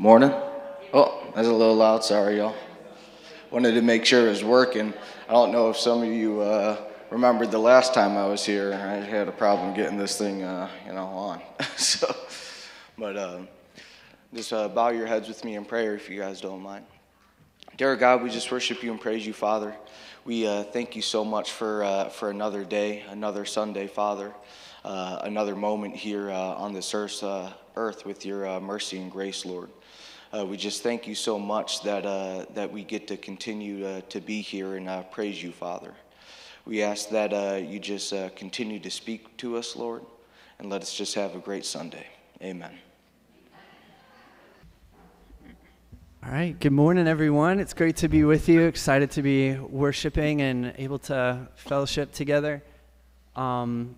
Morning. Oh, that's a little loud. Sorry, y'all. Wanted to make sure it was working. I don't know if some of you uh, remembered the last time I was here. I had a problem getting this thing, uh, you know, on. so, but uh, just uh, bow your heads with me in prayer if you guys don't mind. Dear God, we just worship you and praise you, Father. We uh, thank you so much for uh, for another day, another Sunday, Father, another moment here on this earth, earth with your mercy and grace, Lord. Uh, we just thank you so much that, uh, that we get to continue uh, to be here and praise you, Father. We ask that uh, you just uh, continue to speak to us, Lord, and let us just have a great Sunday. Amen. All right. Good morning, everyone. It's great to be with you. Excited to be worshiping and able to fellowship together. Um,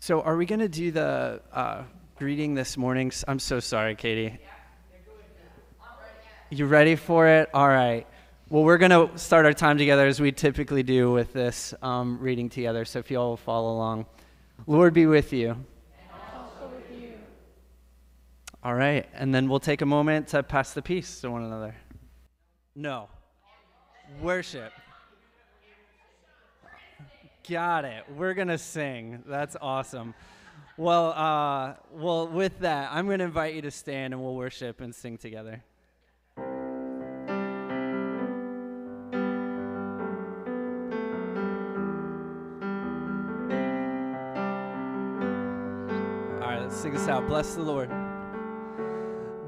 so, are we going to do the greeting this morning? I'm so sorry, Katie. You ready for it? All right. Well, we're going to start our time together as we typically do with this um, reading together. So if you all will follow along. Lord be with you. All right. And then we'll take a moment to pass the peace to one another. No. Worship. Got it. We're going to sing. That's awesome. Well, uh, well, with that, I'm going to invite you to stand and we'll worship and sing together. Sing us out. Bless the Lord.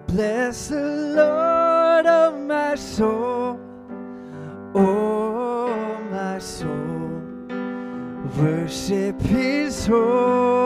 Bless the Lord, of my soul, oh my soul. Worship His holy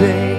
day.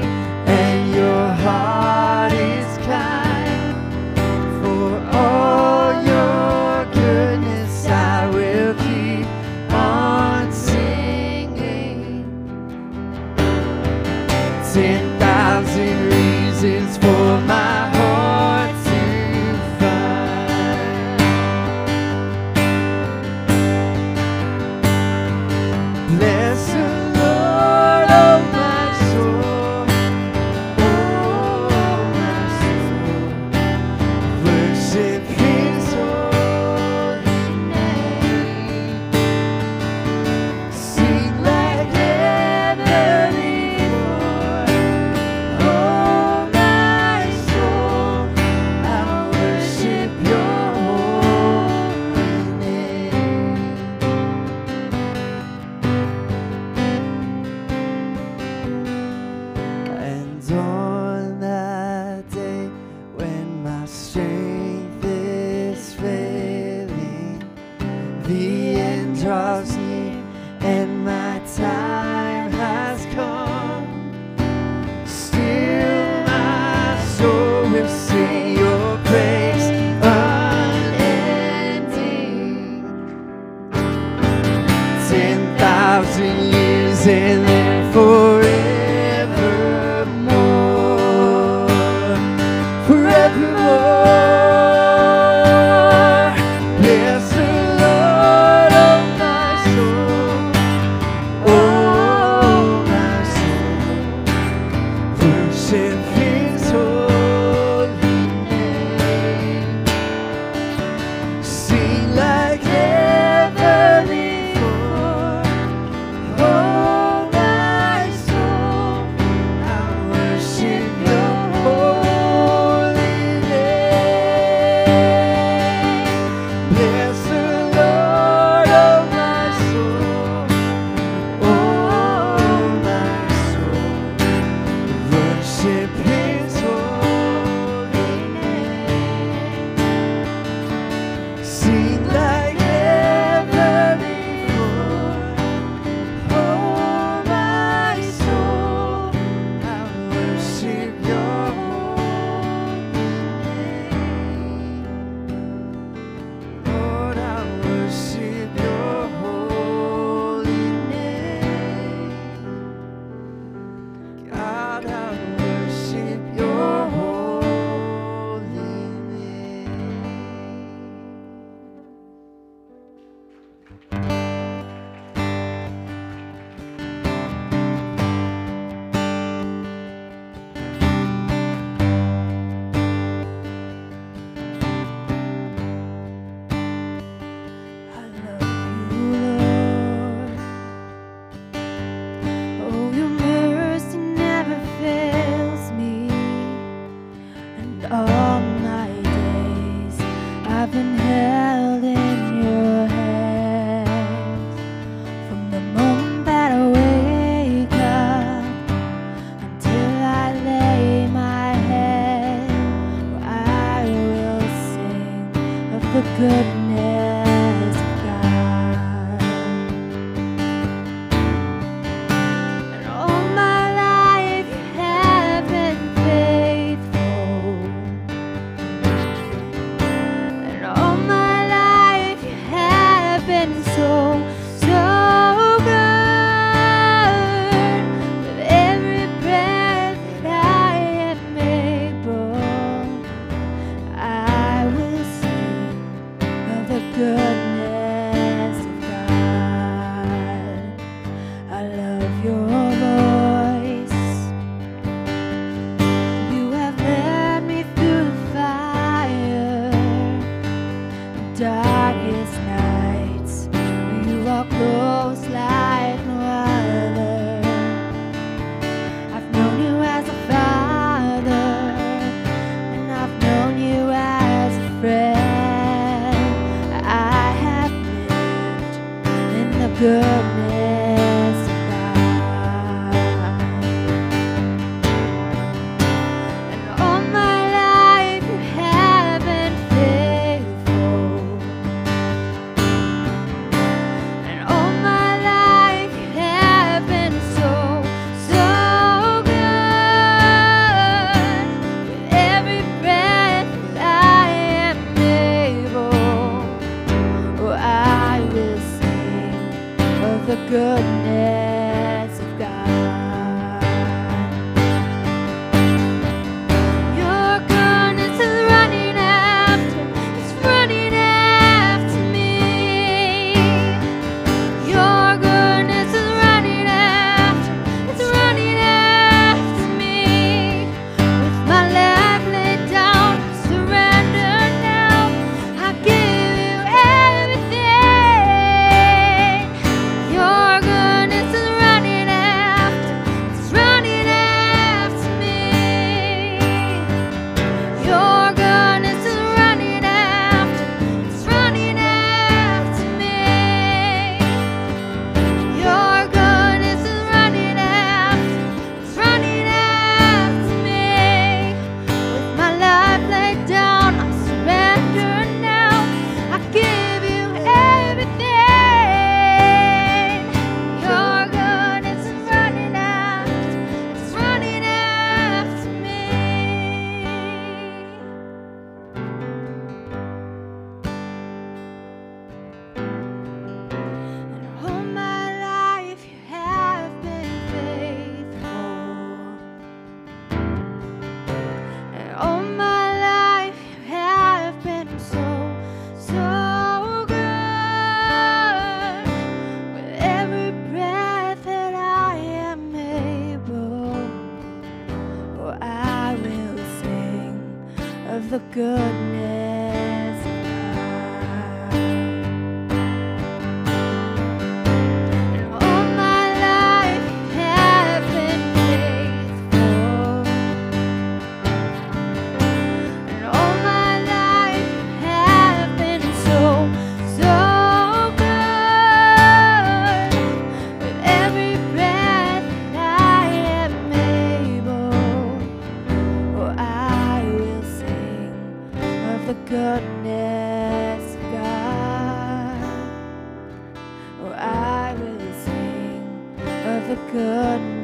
the goodness of God. Oh, I will sing of the goodness.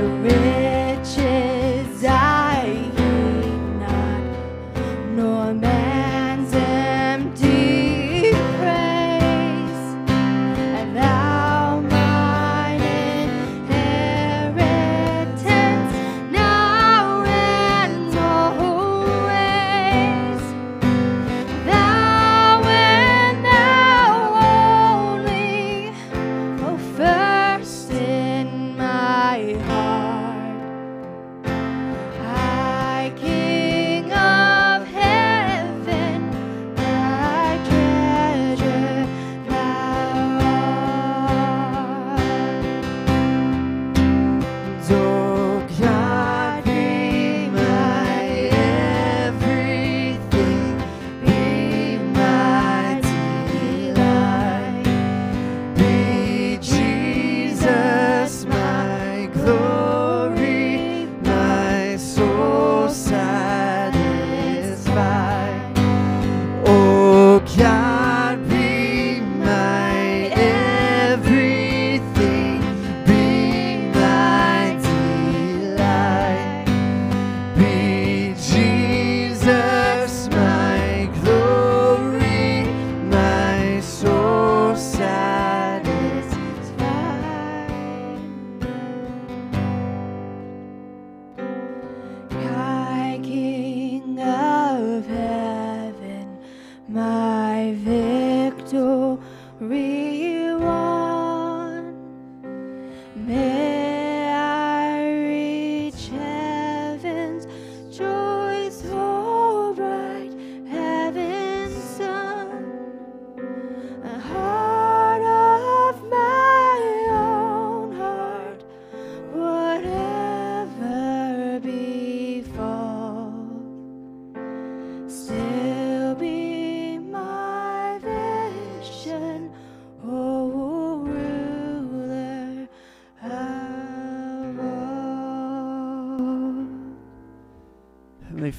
I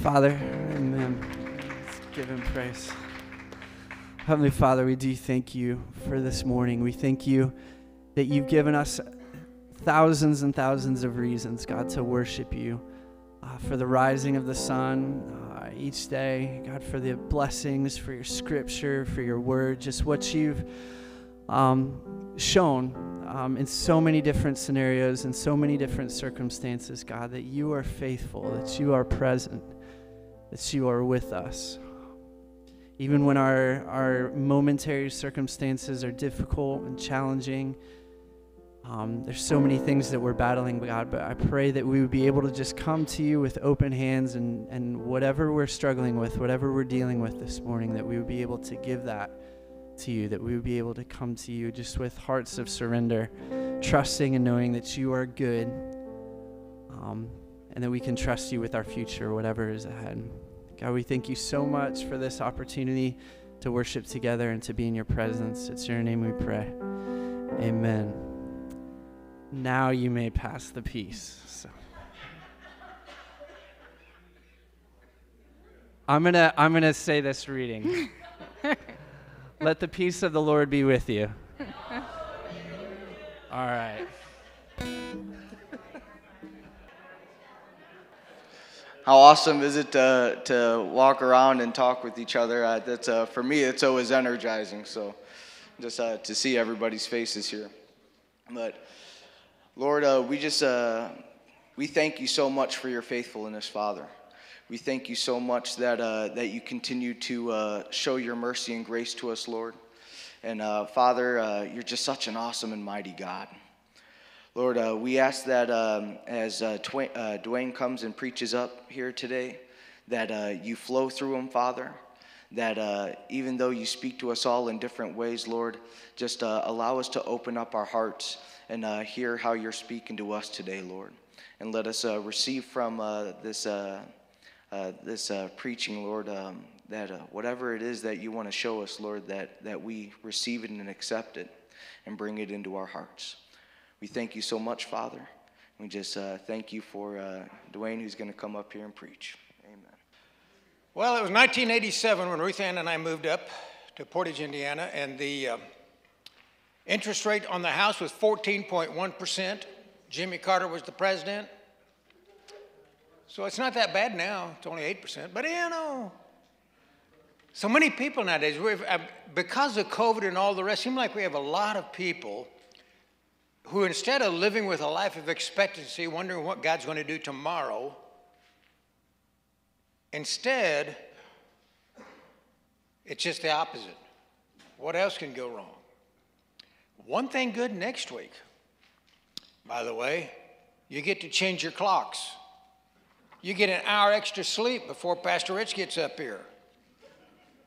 Father, amen. Let's give him praise. Heavenly Father, we do thank you for this morning. We thank you that you've given us thousands and thousands of reasons, God, to worship you. Uh, for the rising of the sun uh, each day, God, for the blessings, for your scripture, for your word, just what you've um, shown um, in so many different scenarios and so many different circumstances, God, that you are faithful, that you are present, that you are with us. Even when our, our momentary circumstances are difficult and challenging, um, there's so many things that we're battling, God, but I pray that we would be able to just come to you with open hands and, and whatever we're struggling with, whatever we're dealing with this morning, that we would be able to give that to you, that we would be able to come to you just with hearts of surrender, trusting and knowing that you are good, um, and that we can trust you with our future, whatever is ahead. God, we thank you so much for this opportunity to worship together and to be in your presence. It's your name we pray. Amen. Now you may pass the peace. So. I'm gonna I'm gonna say this reading. Let the peace of the Lord be with you. All right. How awesome is it to, to walk around and talk with each other? Uh, that's, uh, for me, it's always energizing. So just uh, to see everybody's faces here. But Lord, uh, we just uh, we thank you so much for your faithfulness, Father. We thank you so much that uh, that you continue to show your mercy and grace to us, Lord. And Father, you're just such an awesome and mighty God. Lord, uh, we ask that um, as uh, Twa- uh, Duane comes and preaches up here today, that uh, you flow through him, Father. That uh, even though you speak to us all in different ways, Lord, just uh, allow us to open up our hearts and hear how you're speaking to us today, Lord. And let us receive from this, this preaching, Lord, um, that whatever it is that you want to show us, Lord, that, that we receive it and accept it and bring it into our hearts. We thank you so much, Father. We just uh, thank you for uh, Duane, who's going to come up here and preach. Amen. Well, it was 1987 when Ruth Ann and I moved up to Portage, Indiana, and the um, interest rate on the house was 14.1%. Jimmy Carter was the president. So it's not that bad now. It's only 8%. But you know, so many people nowadays, uh, because of COVID and all the rest, seem like we have a lot of people who, instead of living with a life of expectancy, wondering what God's going to do tomorrow, Instead, it's just the opposite. What else can go wrong? One thing good next week, by the way, you get to change your clocks. You get an hour extra sleep before Pastor Rich gets up here.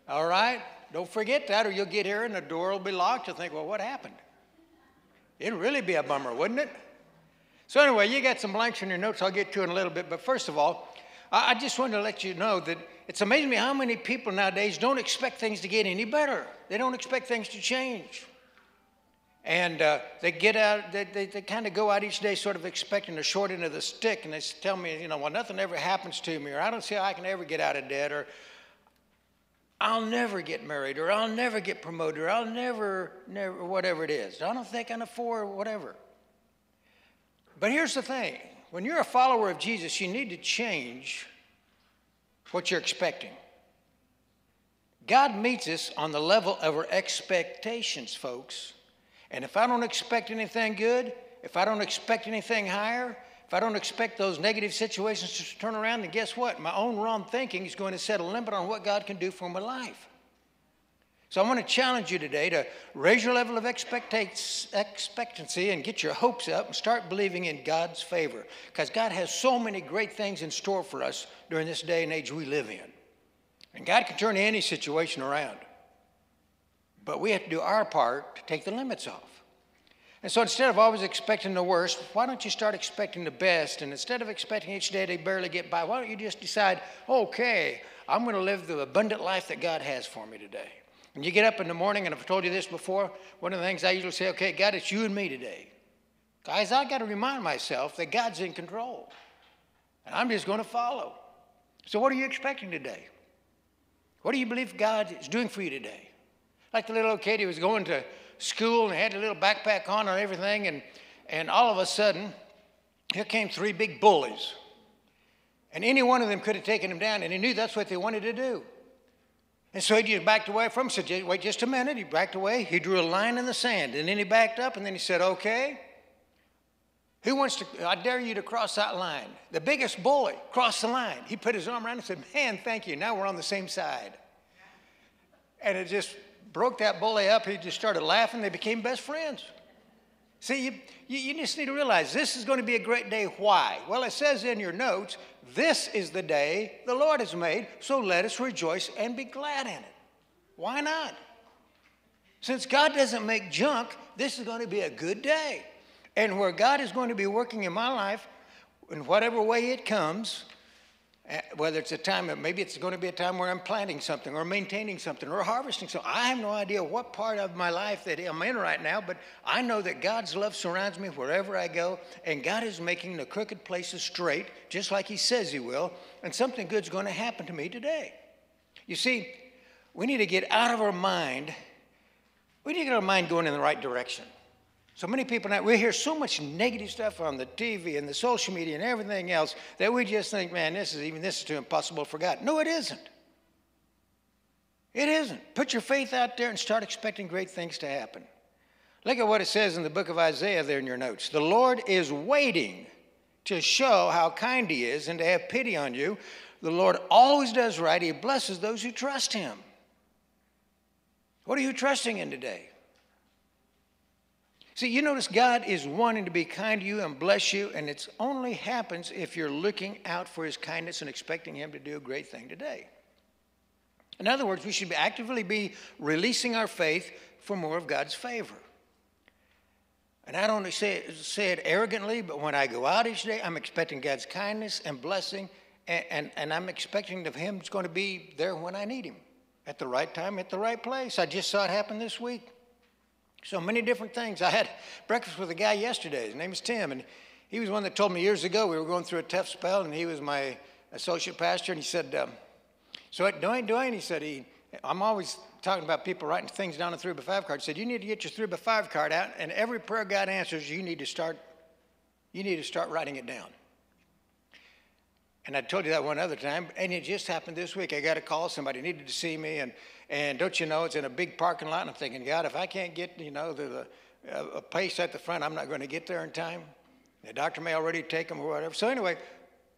All right? Don't forget that, or you'll get here and the door will be locked. You'll think, well, what happened? It'd really be a bummer, wouldn't it? So, anyway, you got some blanks in your notes I'll get to in a little bit. But first of all, I just wanted to let you know that it's amazing me how many people nowadays don't expect things to get any better. They don't expect things to change. And uh, they get out, they, they, they kind of go out each day sort of expecting the short end of the stick, and they tell me, you know, well, nothing ever happens to me, or I don't see how I can ever get out of debt, or I'll never get married, or I'll never get promoted, or I'll never, never, whatever it is. I don't think I can afford whatever. But here's the thing when you're a follower of Jesus, you need to change what you're expecting. God meets us on the level of our expectations, folks. And if I don't expect anything good, if I don't expect anything higher, I don't expect those negative situations to turn around, then guess what? My own wrong thinking is going to set a limit on what God can do for my life. So I want to challenge you today to raise your level of expectancy and get your hopes up and start believing in God's favor. Because God has so many great things in store for us during this day and age we live in. And God can turn any situation around. But we have to do our part to take the limits off. And so instead of always expecting the worst, why don't you start expecting the best? And instead of expecting each day to barely get by, why don't you just decide, okay, I'm going to live the abundant life that God has for me today? And you get up in the morning, and I've told you this before, one of the things I usually say, okay, God, it's you and me today. Guys, I got to remind myself that God's in control. And I'm just going to follow. So, what are you expecting today? What do you believe God is doing for you today? Like the little old kid who was going to school and had a little backpack on and everything, and, and all of a sudden, here came three big bullies. And any one of them could have taken him down, and he knew that's what they wanted to do. And so he just backed away from him, said, wait just a minute. He backed away. He drew a line in the sand, and then he backed up, and then he said, okay. Who wants to, I dare you to cross that line. The biggest bully crossed the line. He put his arm around and said, man, thank you. Now we're on the same side. And it just broke that bully up. He just started laughing. They became best friends. See, you, you, just need to realize this is going to be a great day. Why? Well, it says in your notes, this is the day the Lord has made, so let us rejoice and be glad in it. Why not? Since God doesn't make junk, this is going to be a good day. And where God is going to be working in my life, in whatever way it comes, Eh, whether it's a time, maybe it's going to be a time where I'm planting something or maintaining something or harvesting something. I have no idea what part of my life that I'm in right now, but I know that God's love surrounds me wherever I go, and God is making the crooked places straight, just like He says He will, and something good's going to happen to me today. You see, we need to get out of our mind, we need to get our mind going in the right direction. So many people now, we hear so much negative stuff on the TV and the social media and everything else that we just think, man, this is even this is too impossible for God. No, it isn't. It isn't. Put your faith out there and start expecting great things to happen. Look at what it says in the book of Isaiah there in your notes. The Lord is waiting to show how kind He is and to have pity on you. The Lord always does right. He blesses those who trust Him. What are you trusting in today? See, you notice God is wanting to be kind to you and bless you, and it only happens if you're looking out for His kindness and expecting Him to do a great thing today. In other words, we should actively be releasing our faith for more of God's favor. And I don't say it, say it arrogantly, but when I go out each day, I'm expecting God's kindness and blessing, and, and, and I'm expecting that Him's going to be there when I need Him at the right time, at the right place. I just saw it happen this week. So many different things. I had breakfast with a guy yesterday. His name is Tim, and he was one that told me years ago we were going through a tough spell, and he was my associate pastor. And he said, um, "So what Duane, Duane," he said, he, "I'm always talking about people writing things down a three by five card." He said, "You need to get your three by five card out, and every prayer God answers, you need to start, you need to start writing it down." And I told you that one other time, and it just happened this week. I got a call, somebody needed to see me, and, and don't you know, it's in a big parking lot, and I'm thinking, God, if I can't get, you know, the, the, a place at the front, I'm not going to get there in time. The doctor may already take them or whatever. So anyway,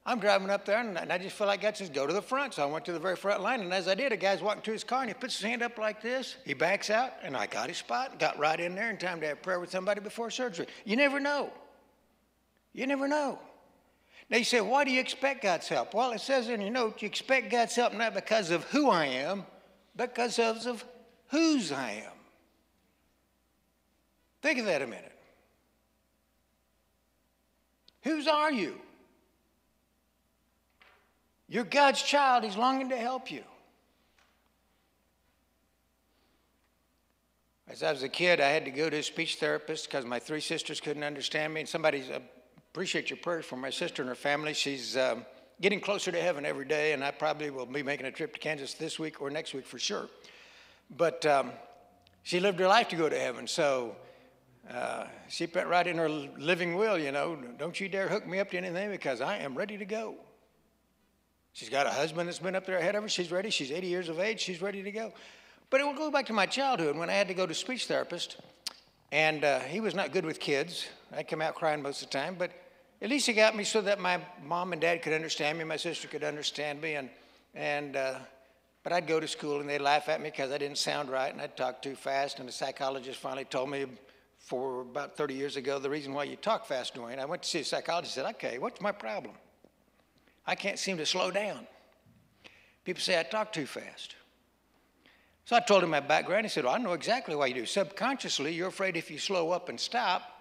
I'm driving up there, and I just feel like God says, go to the front. So I went to the very front line, and as I did, a guy's walking to his car, and he puts his hand up like this. He backs out, and I got his spot, got right in there in time to have prayer with somebody before surgery. You never know. You never know. Now you say, why do you expect God's help? Well, it says in your note, you expect God's help not because of who I am, but because of whose I am. Think of that a minute. Whose are you? You're God's child. He's longing to help you. As I was a kid, I had to go to a speech therapist because my three sisters couldn't understand me. And somebody's uh, appreciate your prayers for my sister and her family. She's um, getting closer to heaven every day, and I probably will be making a trip to Kansas this week or next week for sure. But um, she lived her life to go to heaven, so uh, she put right in her living will, you know, don't you dare hook me up to anything because I am ready to go. She's got a husband that's been up there ahead of her. She's ready. She's 80 years of age. She's ready to go. But it will go back to my childhood when I had to go to speech therapist, and uh, he was not good with kids. I come out crying most of the time, but at least he got me so that my mom and dad could understand me, my sister could understand me, and, and uh, But I'd go to school and they'd laugh at me because I didn't sound right and I'd talk too fast. And the psychologist finally told me for about 30 years ago the reason why you talk fast, Duane. I went to see a psychologist and said, okay, what's my problem? I can't seem to slow down. People say I talk too fast. So I told him my background. He said, Well, I know exactly why you do. Subconsciously, you're afraid if you slow up and stop,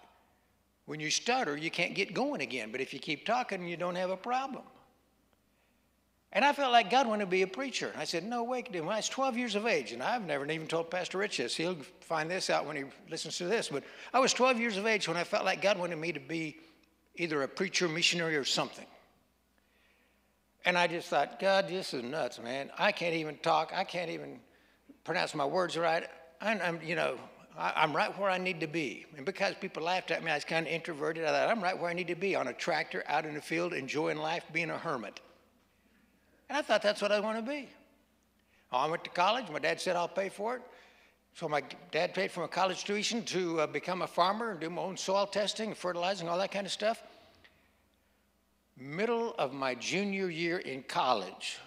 when you stutter, you can't get going again. But if you keep talking, you don't have a problem. And I felt like God wanted to be a preacher. I said, No way. When I was 12 years of age, and I've never even told Pastor Rich this, he'll find this out when he listens to this, but I was 12 years of age when I felt like God wanted me to be either a preacher, missionary, or something. And I just thought, God, this is nuts, man. I can't even talk. I can't even pronounce my words right. I'm, I'm you know, I, am right where I need to be. And because people laughed at me, I was kind of introverted. I thought, I'm right where I need to be on a tractor, out in the field, enjoying life, being a hermit. And I thought that's what I want to be. I went to college. My dad said, I'll pay for it. So my dad paid for my college tuition to uh, become a farmer and do my own soil testing, fertilizing, all that kind of stuff. Middle of my junior year in college,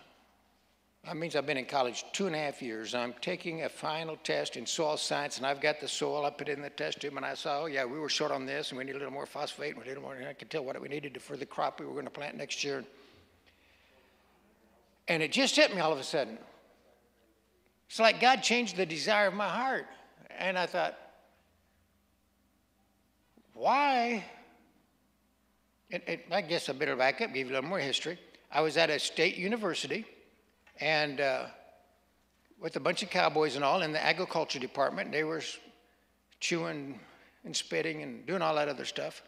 that means I've been in college two and a half years. I'm taking a final test in soil science, and I've got the soil. I put it in the test tube, and I saw, oh, yeah, we were short on this, and we need a little more phosphate, and we needed more. And I could tell what we needed for the crop we were going to plant next year. And it just hit me all of a sudden. It's like God changed the desire of my heart. And I thought, why? And, and I guess I better back up, give you a little more history. I was at a state university and uh, with a bunch of cowboys and all in the agriculture department. They were chewing and spitting and doing all that other stuff.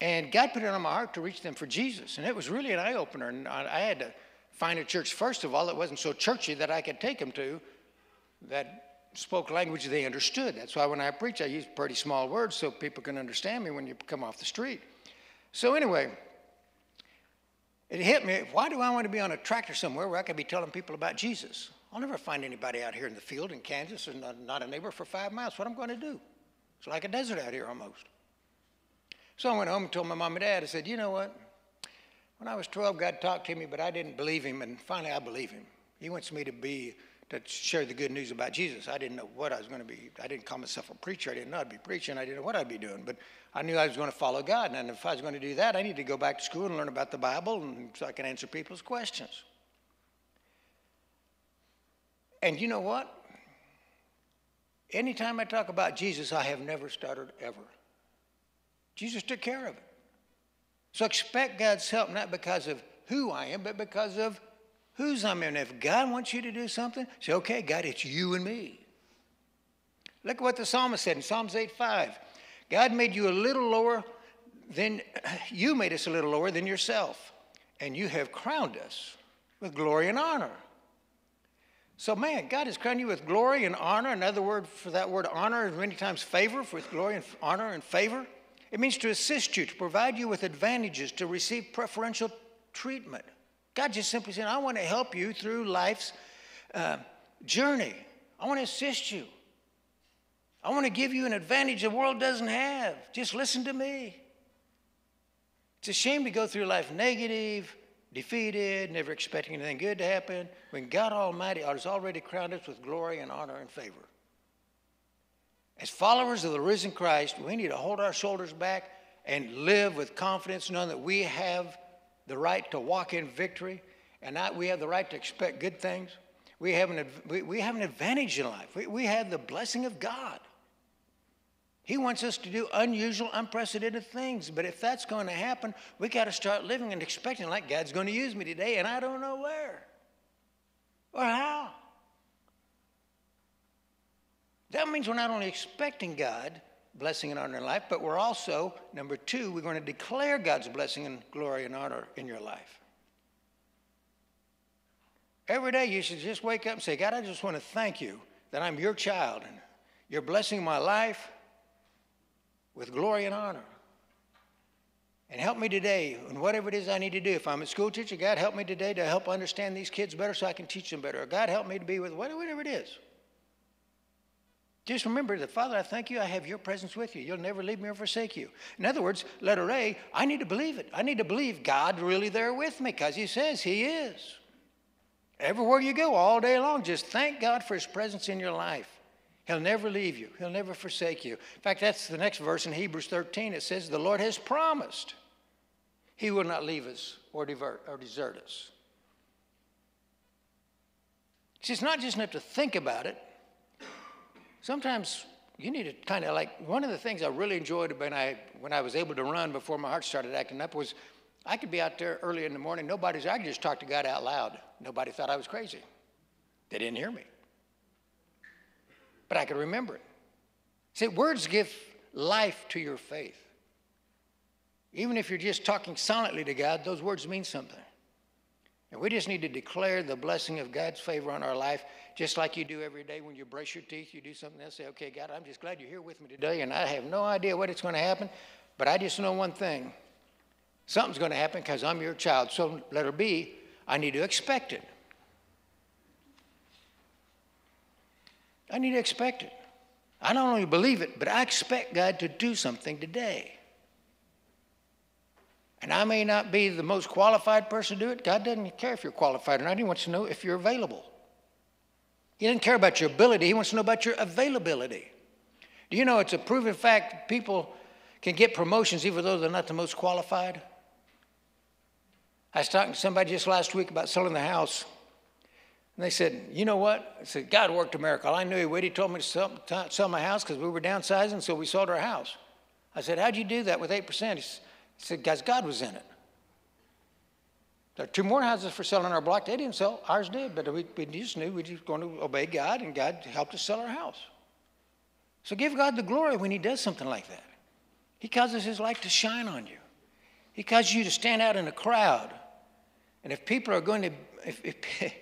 And God put it on my heart to reach them for Jesus. And it was really an eye opener. And I had to find a church, first of all, that wasn't so churchy that I could take them to, that spoke language they understood. That's why when I preach, I use pretty small words so people can understand me when you come off the street. So, anyway, it hit me why do I want to be on a tractor somewhere where I could be telling people about Jesus? I'll never find anybody out here in the field in Kansas and not a neighbor for five miles. What I'm going to do? It's like a desert out here almost. So I went home and told my mom and dad, I said, you know what? When I was 12, God talked to me, but I didn't believe him, and finally I believe him. He wants me to be to share the good news about Jesus. I didn't know what I was going to be. I didn't call myself a preacher. I didn't know I'd be preaching. I didn't know what I'd be doing. But I knew I was going to follow God. And if I was going to do that, I needed to go back to school and learn about the Bible and so I can answer people's questions. And you know what? Anytime I talk about Jesus, I have never stuttered ever. Jesus took care of it. So expect God's help not because of who I am, but because of whose I'm in. If God wants you to do something, say, okay, God, it's you and me. Look at what the psalmist said in Psalms 8 5. God made you a little lower than you made us a little lower than yourself, and you have crowned us with glory and honor. So, man, God has crowned you with glory and honor. Another word for that word honor is many times favor, with glory and honor and favor. It means to assist you, to provide you with advantages, to receive preferential treatment. God just simply said, I want to help you through life's uh, journey. I want to assist you. I want to give you an advantage the world doesn't have. Just listen to me. It's a shame to go through life negative, defeated, never expecting anything good to happen, when God Almighty has already crowned us with glory and honor and favor. As followers of the risen Christ, we need to hold our shoulders back and live with confidence, knowing that we have the right to walk in victory, and not, we have the right to expect good things. We have an, we, have an advantage in life. We have the blessing of God. He wants us to do unusual, unprecedented things. But if that's going to happen, we got to start living and expecting like God's going to use me today, and I don't know where or how. That means we're not only expecting God, blessing and honor in life, but we're also, number two, we're going to declare God's blessing and glory and honor in your life. Every day you should just wake up and say, God, I just want to thank you that I'm your child and you're blessing my life with glory and honor. And help me today in whatever it is I need to do. If I'm a school teacher, God, help me today to help understand these kids better so I can teach them better. Or God, help me to be with whatever it is. Just remember that, Father, I thank you. I have your presence with you. You'll never leave me or forsake you. In other words, letter A, I need to believe it. I need to believe God really there with me because He says He is. Everywhere you go, all day long, just thank God for His presence in your life. He'll never leave you, He'll never forsake you. In fact, that's the next verse in Hebrews 13. It says, The Lord has promised He will not leave us or, divert, or desert us. See, it's not just enough to think about it. Sometimes you need to kind of like one of the things I really enjoyed when I when I was able to run before my heart started acting up was I could be out there early in the morning. Nobody's I could just talk to God out loud. Nobody thought I was crazy. They didn't hear me. But I could remember it. See, words give life to your faith. Even if you're just talking silently to God, those words mean something. And we just need to declare the blessing of God's favor on our life, just like you do every day when you brush your teeth, you do something else. Say, okay, God, I'm just glad you're here with me today, and I have no idea what it's going to happen, but I just know one thing. Something's going to happen because I'm your child. So let it be. I need to expect it. I need to expect it. I not only believe it, but I expect God to do something today. And I may not be the most qualified person to do it. God doesn't care if you're qualified or not. He wants to know if you're available. He doesn't care about your ability, He wants to know about your availability. Do you know it's a proven fact people can get promotions even though they're not the most qualified? I was talking to somebody just last week about selling the house. And they said, You know what? I said, God worked a miracle. I knew He would. He told me to sell, to sell my house because we were downsizing, so we sold our house. I said, How'd you do that with 8%? He said, guys, God was in it. There are two more houses for sale on our block. They didn't sell. Ours did, but we, we just knew we were going to obey God, and God helped us sell our house. So give God the glory when He does something like that. He causes His light to shine on you. He causes you to stand out in a crowd. And if people are going to, if, if,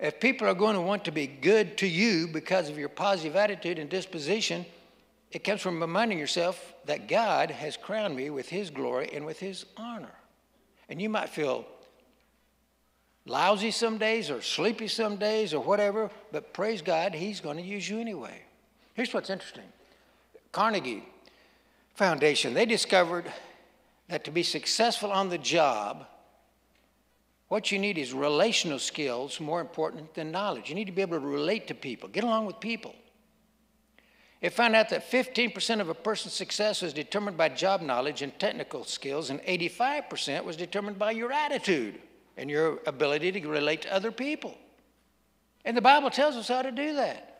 if people are going to want to be good to you because of your positive attitude and disposition, it comes from reminding yourself that God has crowned me with His glory and with His honor. And you might feel lousy some days or sleepy some days or whatever, but praise God, He's going to use you anyway. Here's what's interesting Carnegie Foundation, they discovered that to be successful on the job, what you need is relational skills more important than knowledge. You need to be able to relate to people, get along with people. It found out that 15% of a person's success was determined by job knowledge and technical skills, and 85% was determined by your attitude and your ability to relate to other people. And the Bible tells us how to do that.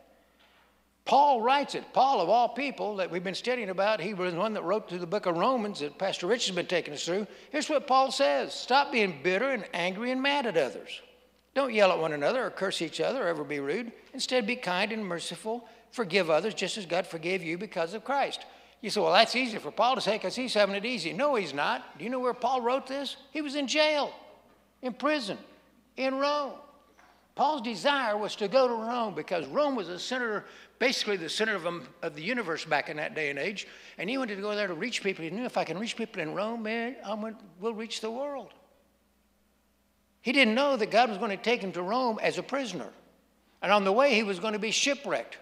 Paul writes it. Paul, of all people that we've been studying about, he was the one that wrote through the book of Romans that Pastor Rich has been taking us through. Here's what Paul says Stop being bitter and angry and mad at others. Don't yell at one another or curse each other or ever be rude. Instead, be kind and merciful forgive others just as God forgave you because of Christ. You say, well, that's easy for Paul to say because he's having it easy. No, he's not. Do you know where Paul wrote this? He was in jail, in prison, in Rome. Paul's desire was to go to Rome because Rome was the center, basically the center of, um, of the universe back in that day and age. And he wanted to go there to reach people. He knew if I can reach people in Rome, man, I'm, going, we'll reach the world. He didn't know that God was going to take him to Rome as a prisoner. And on the way, he was going to be shipwrecked.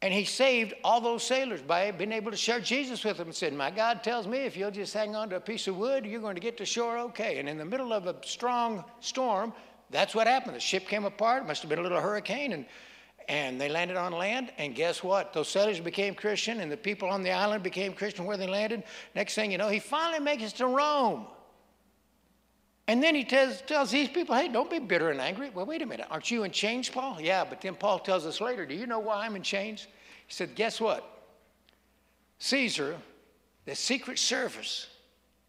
And he saved all those sailors by being able to share Jesus with them and said, My God tells me if you'll just hang on to a piece of wood, you're going to get to shore okay. And in the middle of a strong storm, that's what happened. The ship came apart, it must have been a little hurricane, and, and they landed on land. And guess what? Those sailors became Christian, and the people on the island became Christian where they landed. Next thing you know, he finally makes it to Rome. And then he tells, tells these people, hey, don't be bitter and angry. Well, wait a minute. Aren't you in chains, Paul? Yeah, but then Paul tells us later, do you know why I'm in chains? He said, guess what? Caesar, the Secret Service,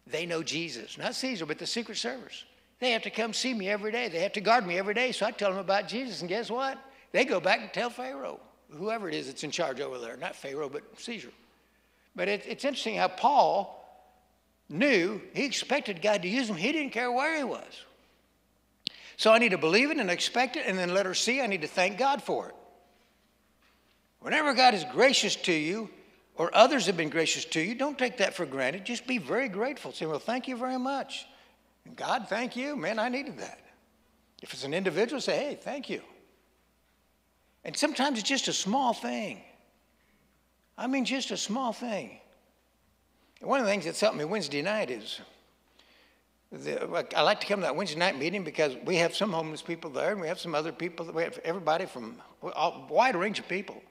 they know Jesus. Not Caesar, but the Secret Service. They have to come see me every day. They have to guard me every day. So I tell them about Jesus. And guess what? They go back and tell Pharaoh, whoever it is that's in charge over there. Not Pharaoh, but Caesar. But it, it's interesting how Paul knew he expected God to use him. He didn't care where he was. So I need to believe it and expect it and then let her see. I need to thank God for it. Whenever God is gracious to you or others have been gracious to you, don't take that for granted. Just be very grateful. Say, well, thank you very much. And God, thank you. Man, I needed that. If it's an individual, say, hey, thank you. And sometimes it's just a small thing. I mean, just a small thing. One of the things that's helped me Wednesday night is the, I like to come to that Wednesday night meeting because we have some homeless people there, and we have some other people. We have everybody from a wide range of people.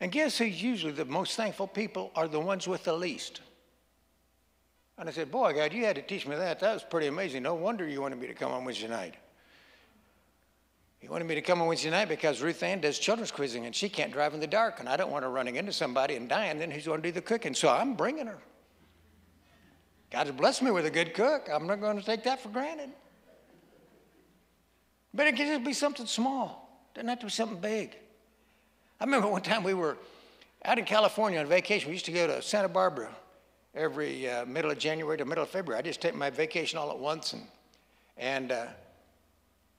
And guess who's usually the most thankful people are the ones with the least. And I said, Boy, God, you had to teach me that. That was pretty amazing. No wonder you wanted me to come on Wednesday night. He wanted me to come on Wednesday night because Ruth Ann does children's quizzing and she can't drive in the dark, and I don't want her running into somebody and dying. Then who's going to do the cooking? So I'm bringing her. God has blessed me with a good cook. I'm not going to take that for granted. But it can just be something small. It doesn't have to be something big. I remember one time we were out in California on vacation. We used to go to Santa Barbara every uh, middle of January to middle of February. I just take my vacation all at once, and and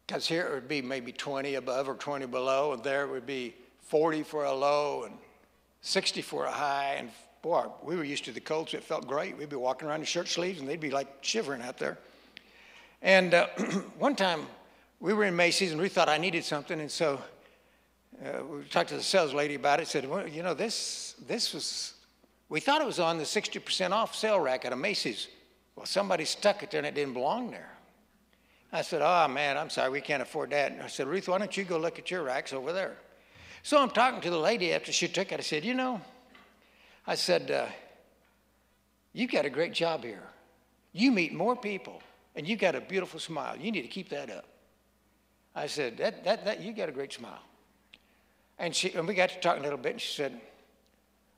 because uh, here it would be maybe 20 above or 20 below, and there it would be 40 for a low and 60 for a high, and boy, we were used to the cold, so it felt great. We'd be walking around in shirt sleeves, and they'd be like shivering out there. And uh, one time we were in Macy's, and we thought I needed something, and so uh, we talked to the sales lady about it. Said, well, you know, this this was we thought it was on the 60% off sale rack at a Macy's. Well, somebody stuck it there, and it didn't belong there. I said, oh man, I'm sorry, we can't afford that. And I said, Ruth, why don't you go look at your racks over there? So I'm talking to the lady after she took it. I said, you know. I said, uh, You've got a great job here. You meet more people, and you've got a beautiful smile. You need to keep that up. I said, that, that, that, You got a great smile. And, she, and we got to talking a little bit, and she said,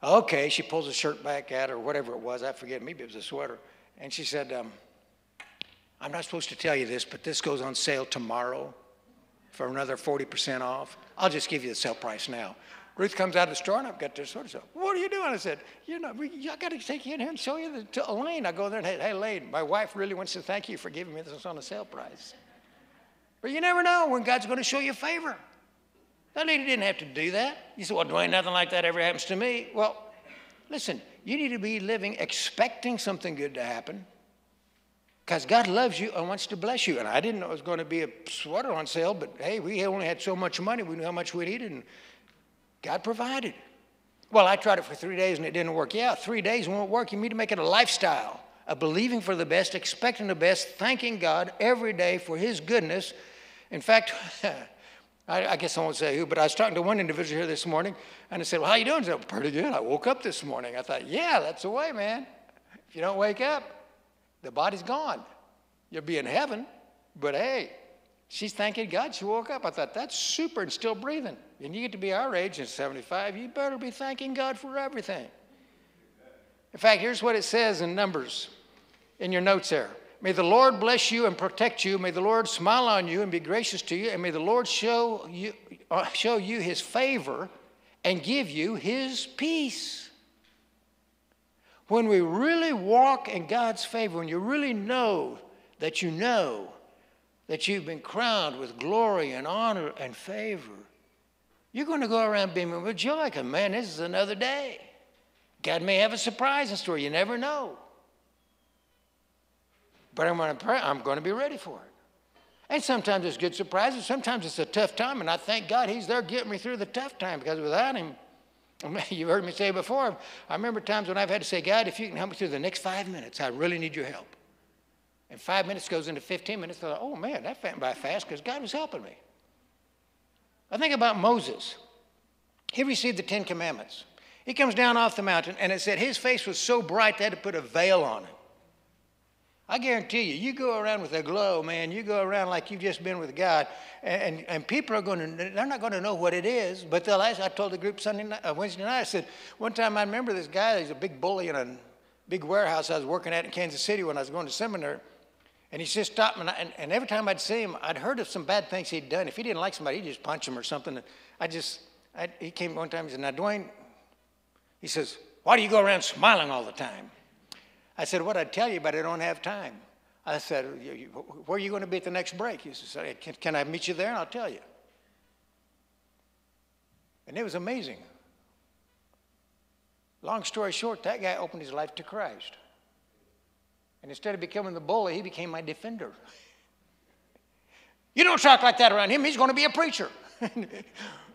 Okay. She pulls the shirt back at her, whatever it was. I forget. Maybe it was a sweater. And she said, um, I'm not supposed to tell you this, but this goes on sale tomorrow for another 40% off. I'll just give you the sale price now. Ruth comes out of the store and I've got this sort of stuff. What are you doing? I said, you know, I got to take you in here and show you the, to Elaine. I go there and hey, hey, Elaine, my wife really wants to thank you for giving me this on a sale price. But you never know when God's going to show you favor. That lady didn't have to do that. You said, well, Duane, nothing like that ever happens to me. Well, listen, you need to be living expecting something good to happen because God loves you and wants to bless you. And I didn't know it was going to be a sweater on sale, but hey, we only had so much money. We knew how much we needed. And God provided. Well, I tried it for three days and it didn't work. Yeah, three days won't work. You need to make it a lifestyle of believing for the best, expecting the best, thanking God every day for His goodness. In fact, I, I, guess I won't say who, but I was talking to one individual here this morning, and I said, "Well, how you doing?" He said, "Pretty good. I woke up this morning." I thought, "Yeah, that's the way, man. If you don't wake up, the body's gone. You'll be in heaven, but hey, she's thanking God. She woke up. I thought that's super and still breathing." and you get to be our age and 75, you better be thanking God for everything. In fact, here's what it says in Numbers in your notes there. May the Lord bless you and protect you. May the Lord smile on you and be gracious to you. And may the Lord show you, uh, show you his favor and give you his peace. When we really walk in God's favor, when you really know that you know that you've been crowned with glory and honor and favor, you're going to go around beaming with joy because, man, this is another day. God may have a surprise in store. You never know. But I'm going to pray. I'm going to be ready for it. And sometimes it's good surprises. Sometimes it's a tough time. And I thank God He's there getting me through the tough time because without Him, you've heard me say before, I remember times when I've had to say, God, if you can help me through the next five minutes, I really need your help. And five minutes goes into 15 minutes. Thought, oh man, that went by fast because God was helping me. I think about Moses. He received the Ten Commandments. He comes down off the mountain, and it said his face was so bright they had to put a veil on it. I guarantee you, you go around with a glow, man. You go around like you've just been with God, and, and people are going to, they're not going to know what it is, but they'll ask. I told the group Sunday night, uh, Wednesday night, I said, one time I remember this guy, he's a big bully in a big warehouse I was working at in Kansas City when I was going to seminary. And he just stopped, and, I, and, and, every time I'd see him, I'd heard of some bad things he'd done. If he didn't like somebody, he'd just punch him or something. And I just, I, he came one time, he said, Now, Duane, he says, Why do you go around smiling all the time? I said, What I'd tell you, but I don't have time. I said, Where are you going to be at the next break? He said, can, can I meet you there? And I'll tell you. And it was amazing. Long story short, that guy opened his life to Christ. And instead of becoming the bully, he became my defender. You don't talk like that around him. He's going to be a preacher.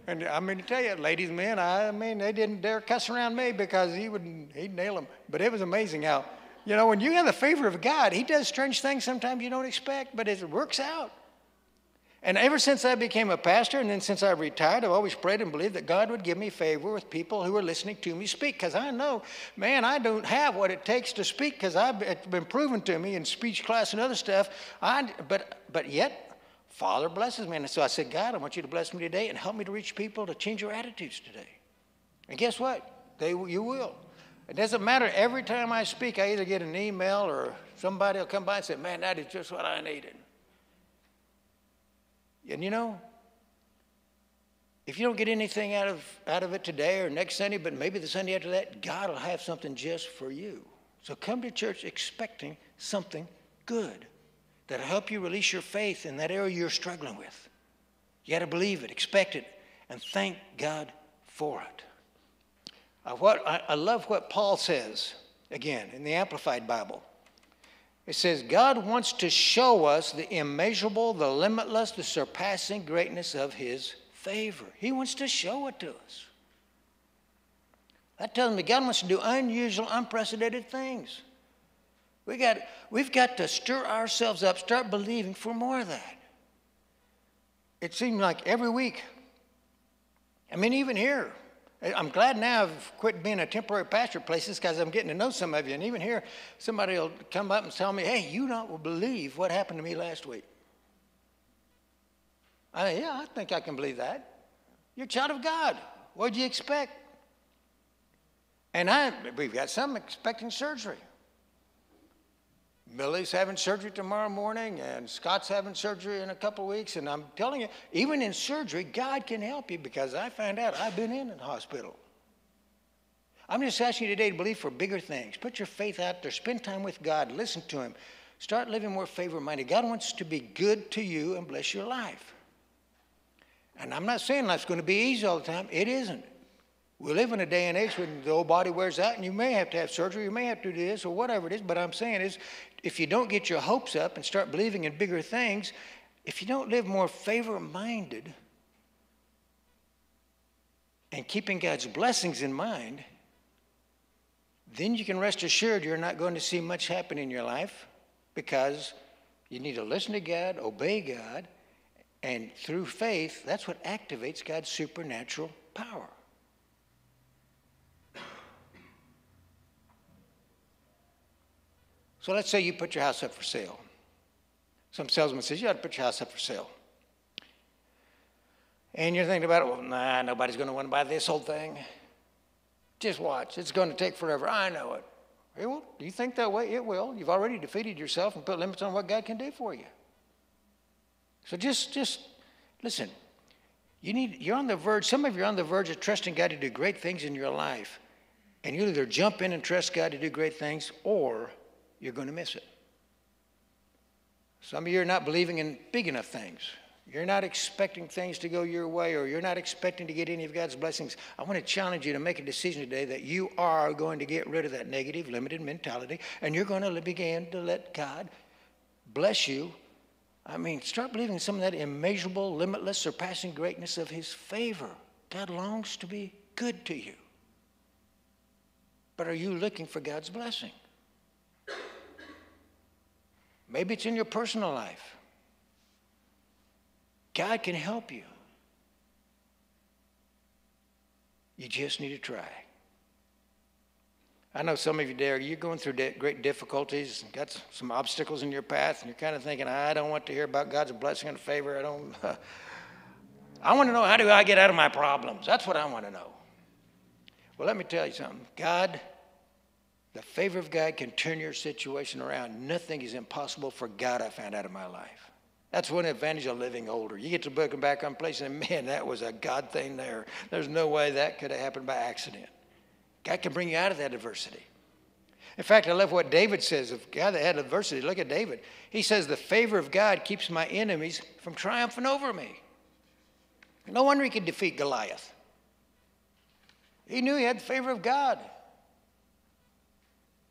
and I mean to tell you, ladies and men, I mean, they didn't dare cuss around me because he would he'd nail them. But it was amazing how You know, when you have the favor of God, He does strange things sometimes you don't expect, but it works out. And ever since I became a pastor, and then since I retired, I've always prayed and believed that God would give me favor with people who are listening to me speak. Because I know, man, I don't have what it takes to speak. Because I've it's been proven to me in speech class and other stuff. I, but but yet, Father blesses me, and so I said, God, I want you to bless me today and help me to reach people to change your attitudes today. And guess what? They you will. It doesn't matter. Every time I speak, I either get an email or somebody will come by and say, Man, that is just what I needed. And you know, if you don't get anything out of, out of it today or next Sunday, but maybe the Sunday after that, God will have something just for you. So come to church expecting something good that'll help you release your faith in that area you're struggling with. You got to believe it, expect it, and thank God for it. Uh, what, I, I love what Paul says, again, in the Amplified Bible. It says, God wants to show us the immeasurable, the limitless, the surpassing greatness of His favor. He wants to show it to us. That tells me God wants to do unusual, unprecedented things. We got, we've got to stir ourselves up, start believing for more of that. It seems like every week, I mean, even here, I'm glad now I've quit being a temporary pastor places because I'm getting to know some of you. And even here, somebody will come up and tell me, hey, you don't believe what happened to me last week. I yeah, I think I can believe that. You're a child of God. What'd you expect? And I, we've got some expecting surgery. Millie's having surgery tomorrow morning, and Scott's having surgery in a couple weeks. And I'm telling you, even in surgery, God can help you because I found out I've been in a hospital. I'm just asking you today to believe for bigger things. Put your faith out there, spend time with God, listen to Him, start living more favor minded. God wants to be good to you and bless your life. And I'm not saying life's going to be easy all the time, it isn't. We live in a day and age when the old body wears out, and you may have to have surgery, you may have to do this, or whatever it is. But I'm saying is, if you don't get your hopes up and start believing in bigger things, if you don't live more favor minded and keeping God's blessings in mind, then you can rest assured you're not going to see much happen in your life because you need to listen to God, obey God, and through faith, that's what activates God's supernatural power. So let's say you put your house up for sale. Some salesman says, You ought to put your house up for sale. And you're thinking about it, well, nah, nobody's going to want to buy this whole thing. Just watch. It's going to take forever. I know it. It will. Do you think that way? It will. You've already defeated yourself and put limits on what God can do for you. So just, just listen. You need, you're on the verge, some of you are on the verge of trusting God to do great things in your life. And you either jump in and trust God to do great things, or you're going to miss it. Some of you are not believing in big enough things. You're not expecting things to go your way, or you're not expecting to get any of God's blessings. I want to challenge you to make a decision today that you are going to get rid of that negative, limited mentality, and you're going to begin to let God bless you. I mean, start believing in some of that immeasurable, limitless, surpassing greatness of His favor. God longs to be good to you. But are you looking for God's blessing? Maybe it's in your personal life. God can help you. You just need to try. I know some of you there, you're going through great difficulties, got some obstacles in your path, and you're kind of thinking, I don't want to hear about God's blessing and favor. I don't. I want to know how do I get out of my problems? That's what I want to know. Well, let me tell you something. God the favor of God can turn your situation around. Nothing is impossible for God, I found out in my life. That's one advantage of living older. You get to looking back on places and man, that was a God thing there. There's no way that could have happened by accident. God can bring you out of that adversity. In fact, I love what David says of God that had adversity. Look at David. He says, The favor of God keeps my enemies from triumphing over me. No wonder he could defeat Goliath. He knew he had the favor of God.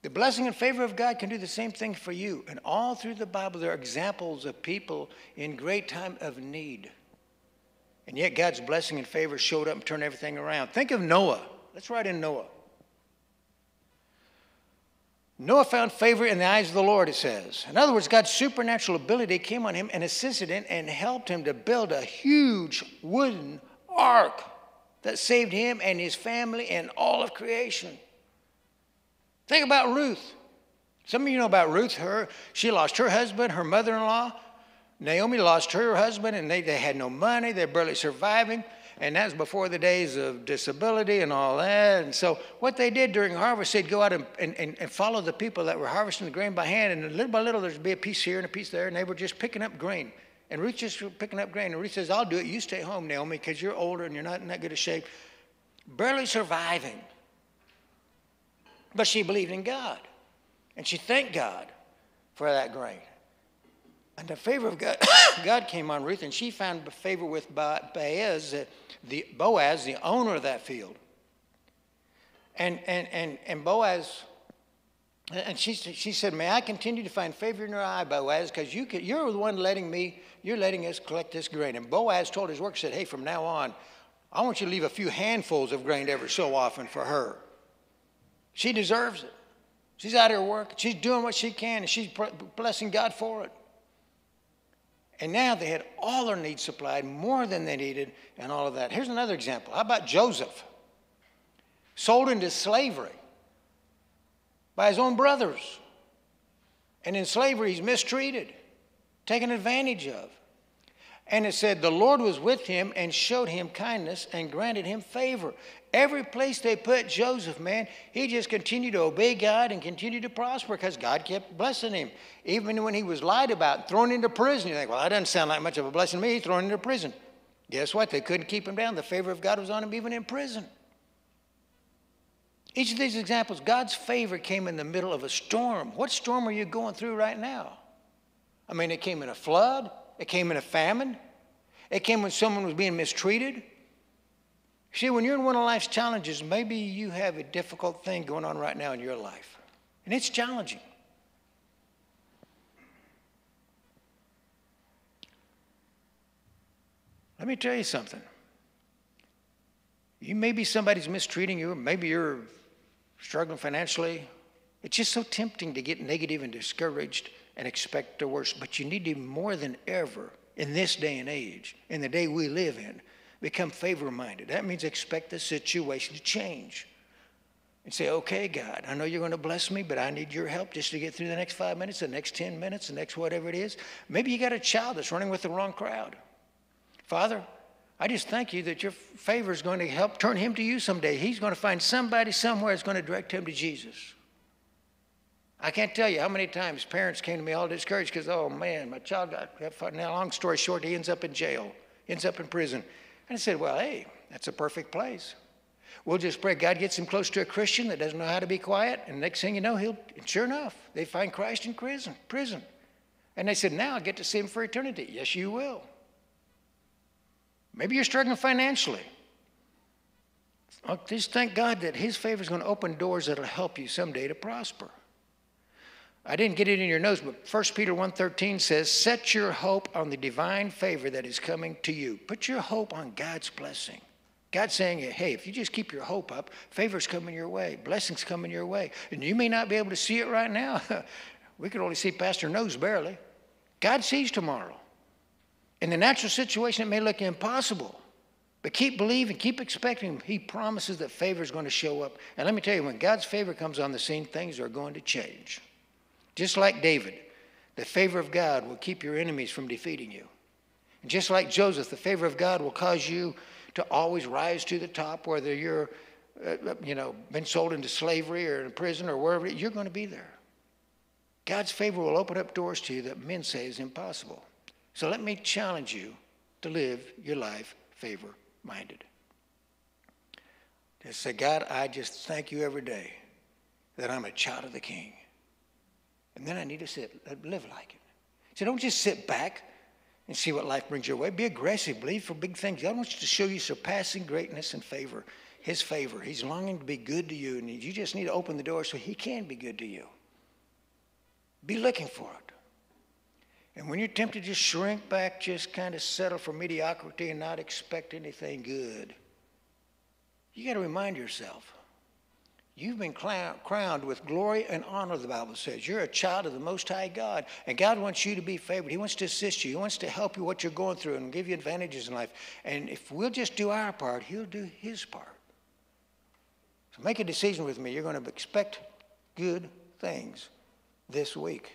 The blessing and favor of God can do the same thing for you. And all through the Bible, there are examples of people in great time of need. And yet God's blessing and favor showed up and turned everything around. Think of Noah. Let's write in Noah. Noah found favor in the eyes of the Lord, it says. In other words, God's supernatural ability came on him and assisted him and helped him to build a huge wooden ark that saved him and his family and all of creation. Think about Ruth. Some of you know about Ruth. Her, she lost her husband, her mother-in-law. Naomi lost her husband, and they, they had no money. They're barely surviving. And that's before the days of disability and all that. And so what they did during harvest, they'd go out and, and, and follow the people that were harvesting the grain by hand. And little by little, there'd be a piece here and a piece there. And they were just picking up grain. And Ruth just picking up grain. And Ruth says, I'll do it. You stay home, Naomi, because you're older and you're not in that good a shape. Barely surviving. But she believed in God. And she thanked God for that grain. And the favor of God, God came on Ruth, and she found favor with Boaz, the, Boaz, the owner of that field. And, and, and, and Boaz, and she, she said, May I continue to find favor in your eye, Boaz, because you you're the one letting me, you're letting us collect this grain. And Boaz told his work, said, Hey, from now on, I want you to leave a few handfuls of grain every so often for her. She deserves it. She's out here working. She's doing what she can, and she's blessing God for it. And now they had all their needs supplied, more than they needed, and all of that. Here's another example. How about Joseph? Sold into slavery by his own brothers. And in slavery, he's mistreated, taken advantage of. And it said, The Lord was with him and showed him kindness and granted him favor. Every place they put Joseph, man, he just continued to obey God and continued to prosper because God kept blessing him. Even when he was lied about, thrown into prison, you think, well, that doesn't sound like much of a blessing to me, thrown into prison. Guess what? They couldn't keep him down. The favor of God was on him even in prison. Each of these examples, God's favor came in the middle of a storm. What storm are you going through right now? I mean, it came in a flood, it came in a famine. It came when someone was being mistreated. See, when you're in one of life's challenges, maybe you have a difficult thing going on right now in your life. And it's challenging. Let me tell you something. You maybe somebody's mistreating you, or maybe you're struggling financially. It's just so tempting to get negative and discouraged and expect the worst. But you need to more than ever in this day and age, in the day we live in, become favor minded. That means expect the situation to change. And say, okay, God, I know you're going to bless me, but I need your help just to get through the next five minutes, the next 10 minutes, the next whatever it is. Maybe you got a child that's running with the wrong crowd. Father, I just thank you that your favor is going to help turn him to you someday. He's going to find somebody somewhere that's going to direct him to Jesus. I can't tell you how many times parents came to me all discouraged because, oh man, my child got, that. now long story short, he ends up in jail, ends up in prison. And I said, well, hey, that's a perfect place. We'll just pray God gets him close to a Christian that doesn't know how to be quiet. And next thing you know, he'll, sure enough, they find Christ in prison. prison. And they said, now I get to see him for eternity. Yes, you will. Maybe you're struggling financially. just thank God that his favor is going to open doors that'll help you someday to prosper. I didn't get it in your notes, but 1 Peter 1.13 says, set your hope on the divine favor that is coming to you. Put your hope on God's blessing. God's saying, hey, if you just keep your hope up, favor's coming your way, blessings coming your way. And you may not be able to see it right now. we can only see Pastor Nose barely. God sees tomorrow. In the natural situation, it may look impossible. But keep believing, keep expecting. He promises that favor is going to show up. And let me tell you, when God's favor comes on the scene, things are going to change. Just like David, the favor of God will keep your enemies from defeating you. And just like Joseph, the favor of God will cause you to always rise to the top, whether you're, uh, you know, been sold into slavery or in prison or wherever, you're going to be there. God's favor will open up doors to you that men say is impossible. So let me challenge you to live your life favor minded. To say, God, I just thank you every day that I'm a child of the King. And then I need to sit, uh, live like it. So don't just sit back and see what life brings your way. Be aggressive. Believe for big things. God wants to show you surpassing greatness and favor. His favor. He's longing to be good to you, and you just need to open the door so He can be good to you. Be looking for it. And when you're tempted to shrink back, just kind of settle for mediocrity and not expect anything good, you got to remind yourself You've been crowned with glory and honor, the Bible says. You're a child of the Most High God. And God wants you to be favored. He wants to assist you. He wants to help you what you're going through and give you advantages in life. And if we'll just do our part, He'll do His part. So make a decision with me. You're going to expect good things this week.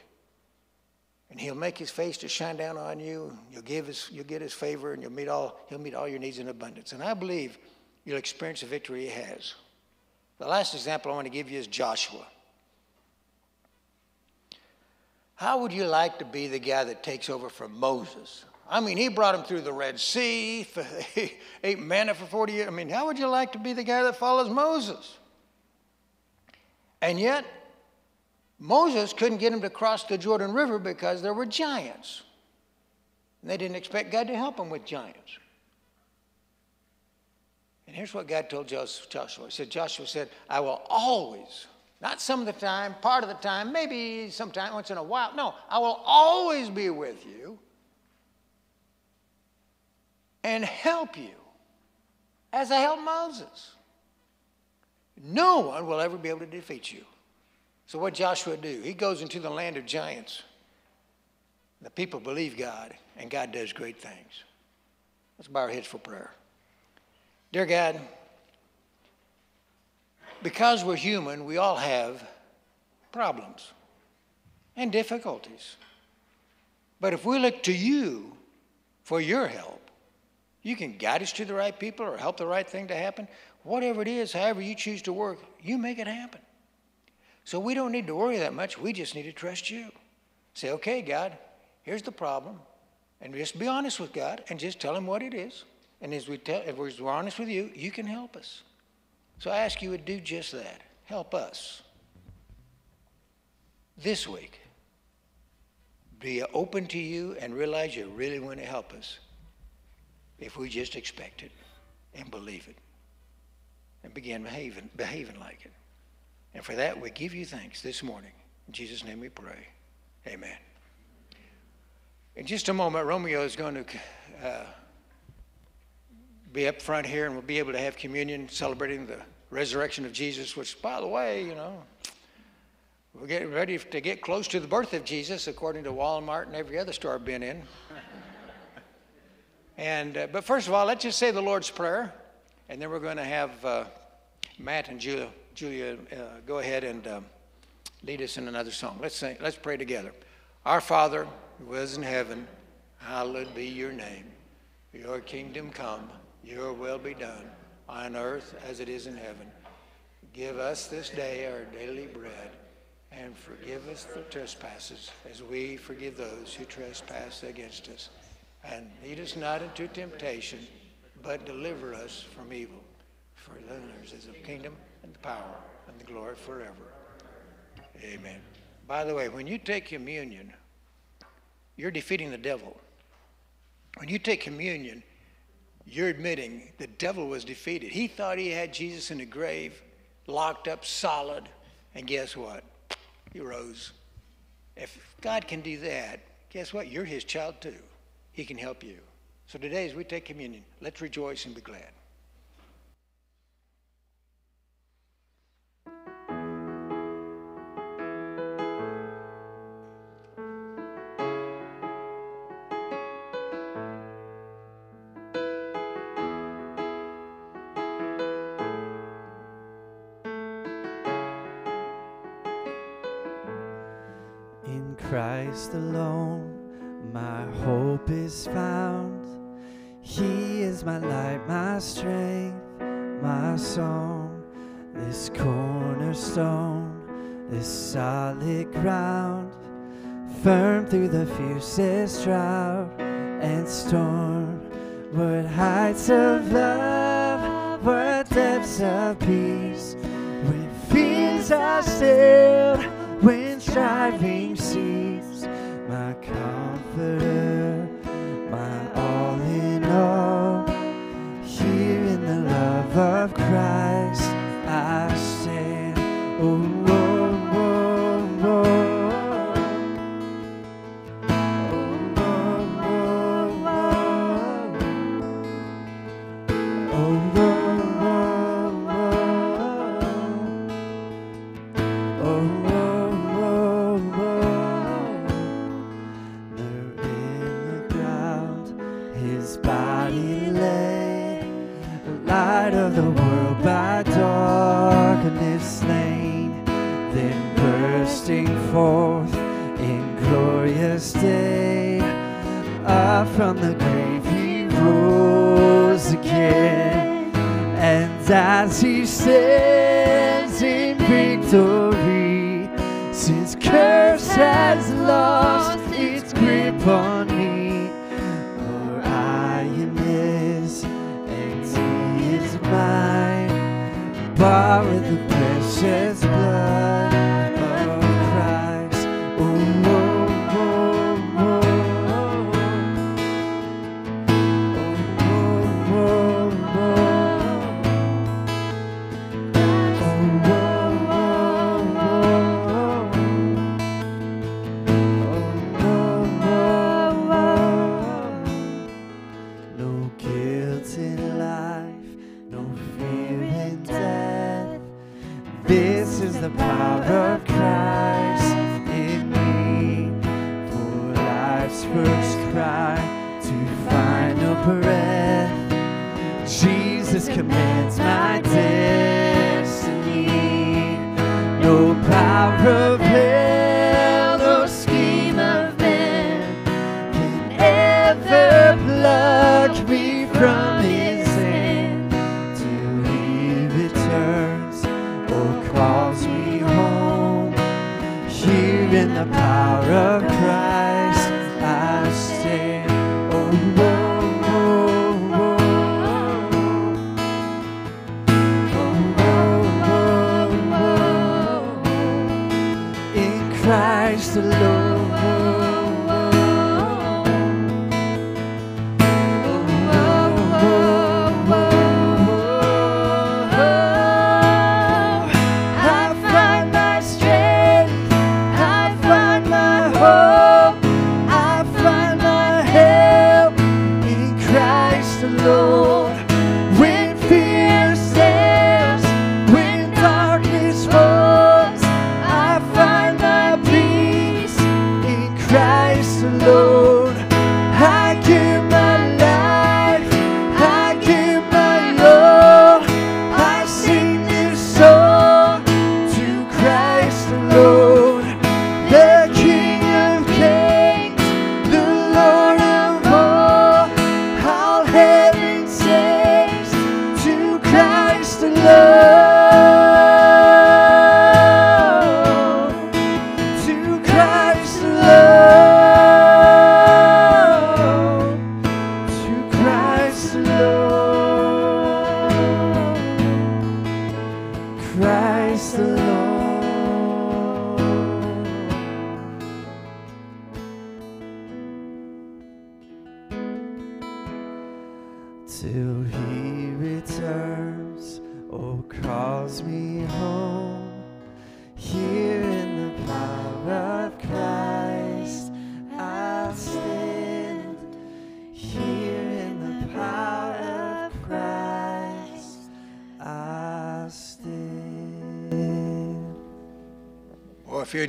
And he'll make his face to shine down on you. You'll give his, you'll get his favor, and you'll meet all, he'll meet all your needs in abundance. And I believe you'll experience the victory he has. The last example I want to give you is Joshua. How would you like to be the guy that takes over from Moses? I mean, he brought him through the Red Sea, ate manna for 40 years. I mean, how would you like to be the guy that follows Moses? And yet, Moses couldn't get him to cross the Jordan River because there were giants. And they didn't expect God to help them with giants. And here's what God told Joshua. He said, Joshua said, I will always, not some of the time, part of the time, maybe sometime, once in a while. No, I will always be with you and help you as I helped Moses. No one will ever be able to defeat you. So what Joshua do? He goes into the land of giants. The people believe God, and God does great things. Let's bow our heads for prayer. Dear God, because we're human, we all have problems and difficulties. But if we look to you for your help, you can guide us to the right people or help the right thing to happen. Whatever it is, however you choose to work, you make it happen. So we don't need to worry that much. We just need to trust you. Say, okay, God, here's the problem. And just be honest with God and just tell him what it is. And as we tell, if we're honest with you, you can help us. So I ask you to do just that. Help us. This week, be open to you and realize you really want to help us if we just expect it and believe it and begin behaving, behaving like it. And for that, we give you thanks this morning. In Jesus' name we pray. Amen. In just a moment, Romeo is going to uh, be up front here and we'll be able to have communion celebrating the resurrection of Jesus, which, by the way, you know, we're getting ready to get close to the birth of Jesus, according to Walmart and every other store I've been in. and, uh, but first of all, let's just say the Lord's Prayer, and then we're going to have uh, Matt and Julia Julia, uh, go ahead and um, lead us in another song. Let's sing. Let's pray together. Our Father, who is in heaven, hallowed be your name. Your kingdom come. Your will be done on earth as it is in heaven. Give us this day our daily bread, and forgive us the trespasses as we forgive those who trespass against us. And lead us not into temptation, but deliver us from evil. For thine is the kingdom and the power and the glory forever. Amen. By the way, when you take communion, you're defeating the devil. When you take communion, you're admitting the devil was defeated. He thought he had Jesus in the grave, locked up solid, and guess what? He rose. If God can do that, guess what? You're his child too. He can help you. So today, as we take communion, let's rejoice and be glad. Christ alone, my hope is found. He is my light, my strength, my song. This cornerstone, this solid ground, firm through the fiercest drought and storm. What heights of love, what depths of peace, when fears are stilled, when striving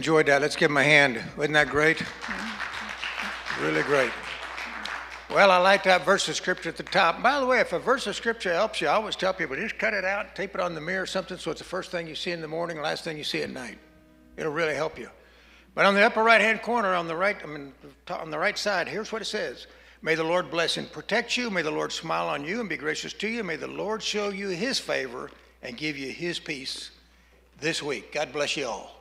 enjoyed that, let's give him a hand. Wasn't that great? Really great. Well, I like that verse of scripture at the top. By the way, if a verse of scripture helps you, I always tell people just cut it out, tape it on the mirror or something so it's the first thing you see in the morning, last thing you see at night. It'll really help you. But on the upper right hand corner, on the right, I mean, on the right side, here's what it says. May the Lord bless and protect you. May the Lord smile on you and be gracious to you. May the Lord show you his favor and give you his peace this week. God bless you all.